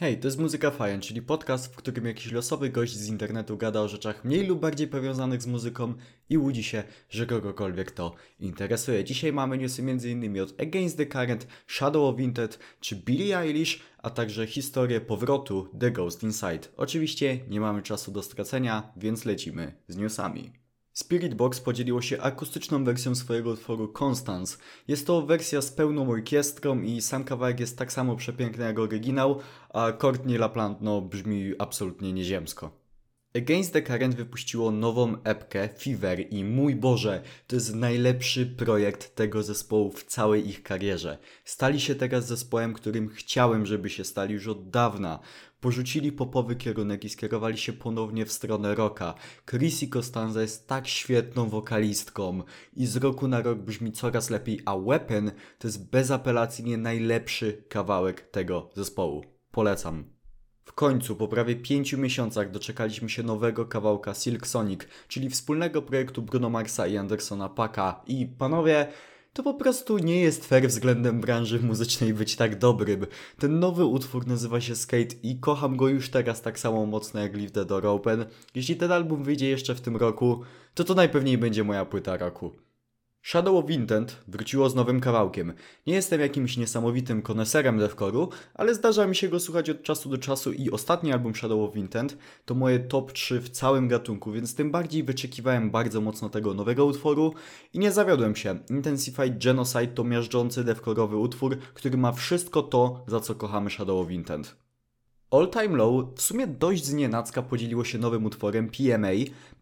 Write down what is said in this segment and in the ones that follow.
Hej, to jest Muzyka Fajan, czyli podcast, w którym jakiś losowy gość z internetu gada o rzeczach mniej lub bardziej powiązanych z muzyką i łudzi się, że kogokolwiek to interesuje. Dzisiaj mamy newsy m.in. od Against the Current, Shadow of Vinted czy Billie Eilish, a także historię powrotu The Ghost Inside. Oczywiście nie mamy czasu do stracenia, więc lecimy z newsami. Spirit Box podzieliło się akustyczną wersją swojego utworu Constance. Jest to wersja z pełną orkiestrą i sam kawałek jest tak samo przepiękny jak oryginał, a Courtney LaPlante no, brzmi absolutnie nieziemsko. Against the Current wypuściło nową epkę Fever i mój Boże, to jest najlepszy projekt tego zespołu w całej ich karierze. Stali się teraz zespołem, którym chciałem, żeby się stali już od dawna. Porzucili popowy kierunek i skierowali się ponownie w stronę rocka. Chrissy Costanza jest tak świetną wokalistką i z roku na rok brzmi coraz lepiej, a Weapon to jest bezapelacyjnie najlepszy kawałek tego zespołu. Polecam. W końcu, po prawie pięciu miesiącach, doczekaliśmy się nowego kawałka Silk Sonic, czyli wspólnego projektu Bruno Marsa i Andersona Paka. I panowie, to po prostu nie jest fair względem branży muzycznej być tak dobrym. Ten nowy utwór nazywa się Skate i kocham go już teraz tak samo mocno jak Live the Door Open. Jeśli ten album wyjdzie jeszcze w tym roku, to to najpewniej będzie moja płyta roku. Shadow of Intent wróciło z nowym kawałkiem. Nie jestem jakimś niesamowitym koneserem deathcore'u, ale zdarza mi się go słuchać od czasu do czasu i ostatni album Shadow of Intent to moje top 3 w całym gatunku, więc tym bardziej wyczekiwałem bardzo mocno tego nowego utworu i nie zawiodłem się. Intensified Genocide to miażdżący deathcore'owy utwór, który ma wszystko to, za co kochamy Shadow of Intent. All Time Low w sumie dość znienacka podzieliło się nowym utworem PMA.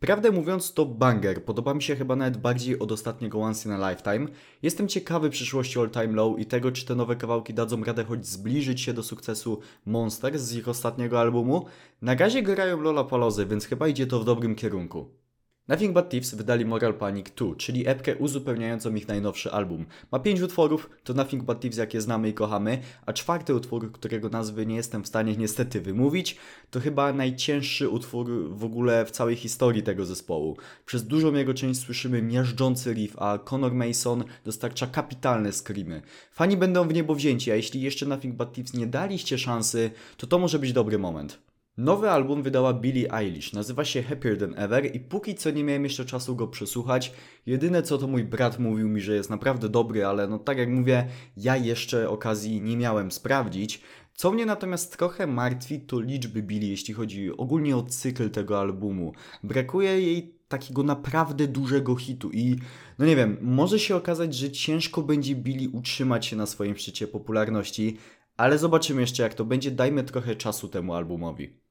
Prawdę mówiąc to banger, podoba mi się chyba nawet bardziej od ostatniego Once in a Lifetime. Jestem ciekawy przyszłości All Time Low i tego czy te nowe kawałki dadzą radę choć zbliżyć się do sukcesu Monsters z ich ostatniego albumu. Na razie grają Lola Palozy, więc chyba idzie to w dobrym kierunku. Nothing But Thieves wydali Moral Panic 2, czyli epkę uzupełniającą ich najnowszy album. Ma pięć utworów, to Nothing But Thieves jakie znamy i kochamy, a czwarty utwór, którego nazwy nie jestem w stanie niestety wymówić, to chyba najcięższy utwór w ogóle w całej historii tego zespołu. Przez dużą jego część słyszymy miażdżący riff, a Conor Mason dostarcza kapitalne screamy. Fani będą w niebo wzięci, a jeśli jeszcze Nothing But Thieves nie daliście szansy, to to może być dobry moment. Nowy album wydała Billie Eilish, nazywa się Happier Than Ever i póki co nie miałem jeszcze czasu go przesłuchać. Jedyne co to mój brat mówił mi, że jest naprawdę dobry, ale no tak jak mówię, ja jeszcze okazji nie miałem sprawdzić. Co mnie natomiast trochę martwi to liczby Billie, jeśli chodzi ogólnie o cykl tego albumu. Brakuje jej takiego naprawdę dużego hitu i no nie wiem, może się okazać, że ciężko będzie Billie utrzymać się na swoim szczycie popularności, ale zobaczymy jeszcze jak to będzie, dajmy trochę czasu temu albumowi.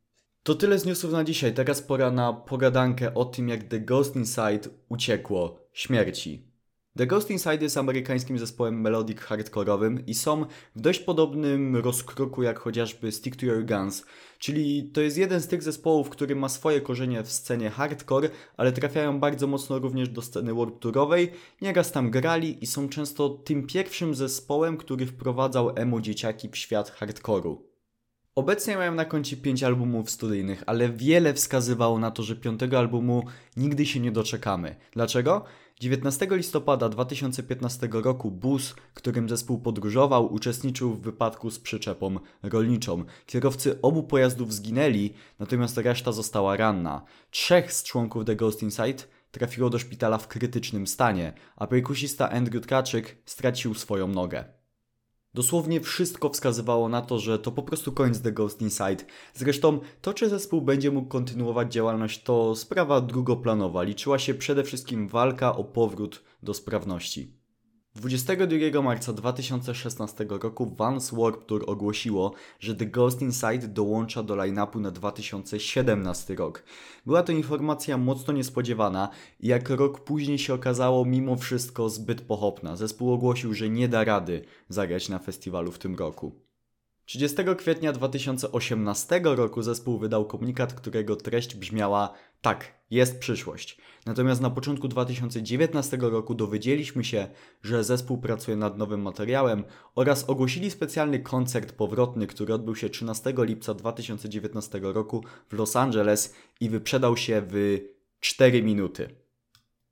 To tyle z newsów na dzisiaj. Teraz pora na pogadankę o tym, jak The Ghost Inside uciekło śmierci. The Ghost Inside jest amerykańskim zespołem melodic hardkorowym i są w dość podobnym rozkroku jak chociażby Stick to Your Guns, czyli to jest jeden z tych zespołów, który ma swoje korzenie w scenie hardcore, ale trafiają bardzo mocno również do sceny warp tourowej, nieraz tam grali i są często tym pierwszym zespołem, który wprowadzał emo dzieciaki w świat hardkoru. Obecnie mają na koncie 5 albumów studyjnych, ale wiele wskazywało na to, że piątego albumu nigdy się nie doczekamy. Dlaczego? 19 listopada 2015 roku bus, którym zespół podróżował, uczestniczył w wypadku z przyczepą rolniczą. Kierowcy obu pojazdów zginęli, natomiast reszta została ranna. Trzech z członków The Ghost Inside trafiło do szpitala w krytycznym stanie, a perkusista Andrew Tkaczyk stracił swoją nogę. Dosłownie wszystko wskazywało na to, że to po prostu koniec The Ghost Inside. Zresztą to, czy zespół będzie mógł kontynuować działalność, to sprawa drugoplanowa. Liczyła się przede wszystkim walka o powrót do sprawności. 22 marca 2016 roku Vans Warp Tour ogłosiło, że The Ghost Inside dołącza do line-upu na 2017 rok. Była to informacja mocno niespodziewana i jak rok później się okazało mimo wszystko zbyt pochopna. Zespół ogłosił, że nie da rady zagrać na festiwalu w tym roku. 30 kwietnia 2018 roku zespół wydał komunikat, którego treść brzmiała tak, jest przyszłość. Natomiast na początku 2019 roku dowiedzieliśmy się, że zespół pracuje nad nowym materiałem oraz ogłosili specjalny koncert powrotny, który odbył się 13 lipca 2019 roku w Los Angeles i wyprzedał się w 4 minuty.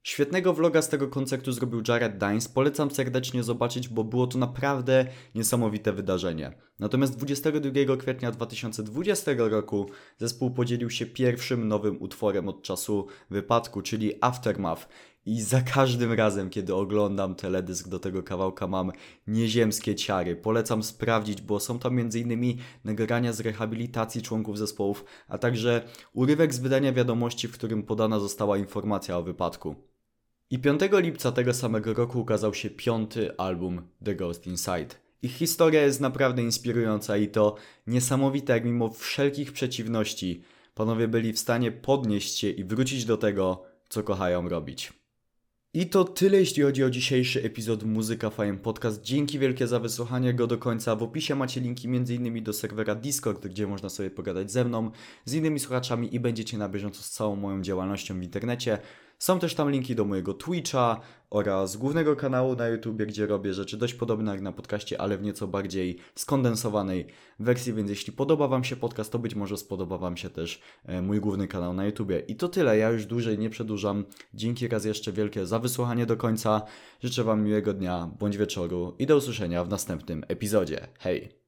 Świetnego vloga z tego koncertu zrobił Jared Dines. Polecam serdecznie zobaczyć, bo było to naprawdę niesamowite wydarzenie. Natomiast 22 kwietnia 2020 roku zespół podzielił się pierwszym nowym utworem od czasu wypadku, czyli Aftermath. I za każdym razem, kiedy oglądam teledysk do tego kawałka, mam nieziemskie ciary. Polecam sprawdzić, bo są tam m.in. nagrania z rehabilitacji członków zespołów, a także urywek z wydania wiadomości, w którym podana została informacja o wypadku. I 5 lipca tego samego roku ukazał się piąty album The Ghost Inside. Ich historia jest naprawdę inspirująca i to niesamowite, jak mimo wszelkich przeciwności panowie byli w stanie podnieść się i wrócić do tego, co kochają robić. I to tyle, jeśli chodzi o dzisiejszy epizod Muzyka Fame Podcast. Dzięki wielkie za wysłuchanie go do końca. W opisie macie linki m.in. do serwera Discord, gdzie można sobie pogadać ze mną, z innymi słuchaczami i będziecie na bieżąco z całą moją działalnością w internecie. Są też tam linki do mojego Twitcha oraz głównego kanału na YouTube, gdzie robię rzeczy dość podobne jak na podcaście, ale w nieco bardziej skondensowanej wersji, więc jeśli podoba Wam się podcast, to być może spodoba Wam się też e, mój główny kanał na YouTube. I to tyle, ja już dłużej nie przedłużam. Dzięki raz jeszcze wielkie za wysłuchanie do końca. Życzę Wam miłego dnia bądź wieczoru i do usłyszenia w następnym epizodzie. Hej!